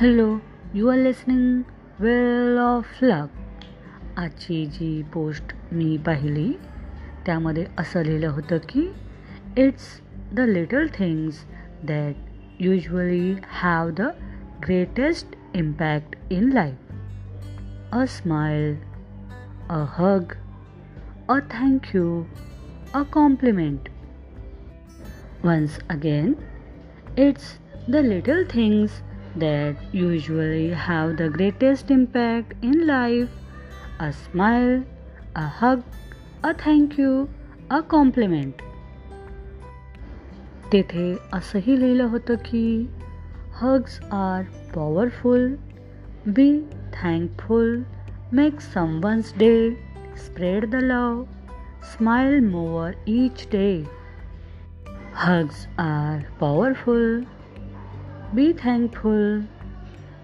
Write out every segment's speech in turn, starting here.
hello you are listening well of luck आजची जी post मी पाहिली त्यामध्ये असं लिहिलं होतं की it's the little things that usually have the greatest impact in life a smile a hug a thank you a compliment once again it's the little things that usually have the greatest impact in life a smile, a hug, a thank you, a compliment. तेथे असंही लिहिलं होतं की hugs are powerful be thankful make someone's day spread the love smile more each day. Hugs are powerful. Be thankful.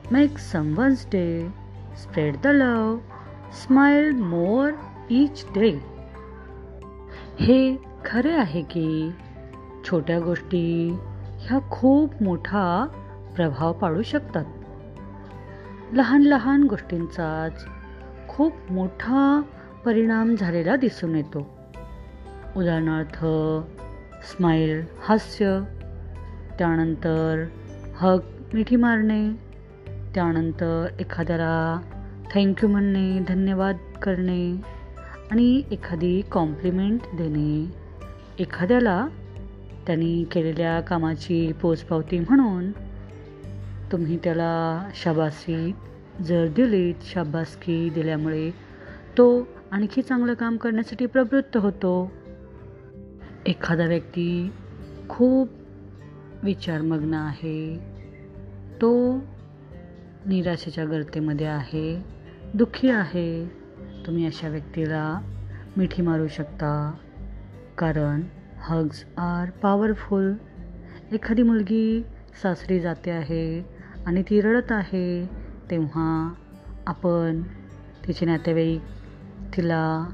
Make someone's day. Spread the love. Smile more each day हे खरे आहे की छोट्या गोष्टी ह्या खूप मोठा प्रभाव पाडू शकतात लहान लहान गोष्टींचाच खूप मोठा परिणाम झालेला दिसून येतो उदाहरणार्थ स्माईल हास्य त्यानंतर हग मिठी मारणे त्यानंतर एखाद्याला थँक्यू म्हणणे धन्यवाद करणे आणि एखादी कॉम्प्लिमेंट देणे. एखाद्याला त्यांनी केलेल्या कामाची पोचपावती म्हणून तुम्ही त्याला शाबासी जर दिलीत शाबासकी दिल्यामुळे तो आणखी चांगलं काम करण्यासाठी प्रवृत्त होतो. एखादा व्यक्ती खूप विचारमग्न आहे. तो निराशेच्या गर्तेमध्ये आहे. दुःखी आहे. तुम्ही अशा व्यक्तीला मिठी मारू शकता. कारण हग्स आर पॉवरफुल एखादी मुलगी सासरी जाते आहे आणि ती रडत आहे तेव्हा आपण तिचे नातेवाईक तिला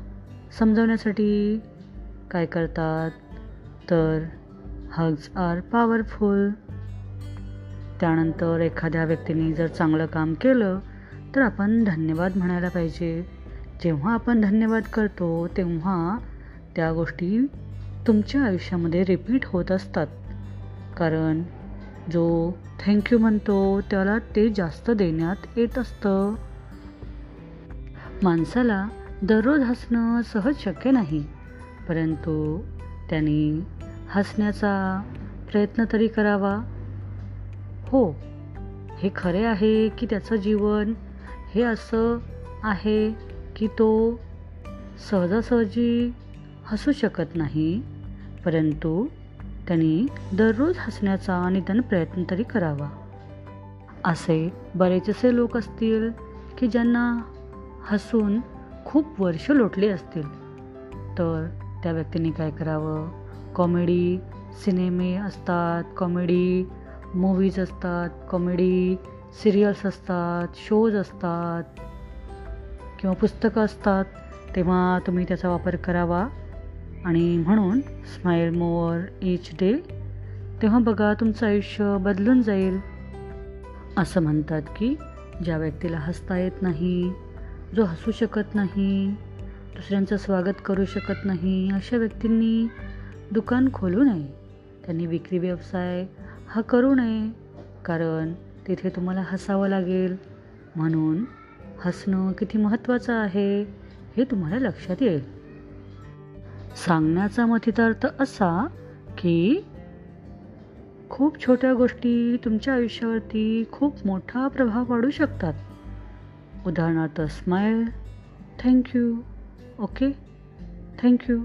समजवण्यासाठी काय करतात? तर हग्स आर पॉवरफुल त्यानंतर एखाद्या व्यक्तीने जर चांगलं काम केलं तर आपण धन्यवाद म्हणायला पाहिजे. जेव्हा आपण धन्यवाद करतो तेव्हा त्या गोष्टी तुमच्या आयुष्यामध्ये रिपीट होत असतात. कारण जो थँक्यू म्हणतो त्याला ते जास्त देण्यात येत असतं. माणसाला दररोज हसणं सहज शक्य नाही परंतु त्यांनी हसण्याचा प्रयत्न तरी करावा. हो हे खरे आहे की त्याचं जीवन हे असं आहे की तो सहजासहजी हसू शकत नाही परंतु त्यांनी दररोज हसण्याचा निदान प्रयत्न तरी करावा. असे बरेचसे लोक असतील की ज्यांना हसून खूप वर्ष लोटली असतील तर त्या व्यक्तीने काय करावं? कॉमेडी सिनेमे असतात कॉमेडी मूवीज असतात कॉमेडी सिरियल्स असतात शोज असतात किंवा पुस्तकं असतात तेव्हा तुम्ही त्याचा वापर करावा. आणि म्हणून स्माईल मोअर इच डे तेव्हा बघा तुमचं आयुष्य बदलून जाईल. असं म्हणतात की ज्या व्यक्तीला हसता येत नाही जो हसू शकत नाही दुसऱ्यांचं स्वागत करू शकत नाही अशा व्यक्तींनी दुकान खोलू नये. त्यांनी विक्री व्यवसाय हा करू नये कारण तिथे तुम्हाला हसावं लागेल. म्हणून हसणं किती महत्त्वाचं आहे हे तुम्हाला लक्षात येईल. सांगण्याचा मथितार्थ असा की खूप छोट्या गोष्टी तुमच्या आयुष्यावरती खूप मोठा प्रभाव पाडू शकतात. उदाहरणार्थ स्माईल थँक्यू ओके थँक्यू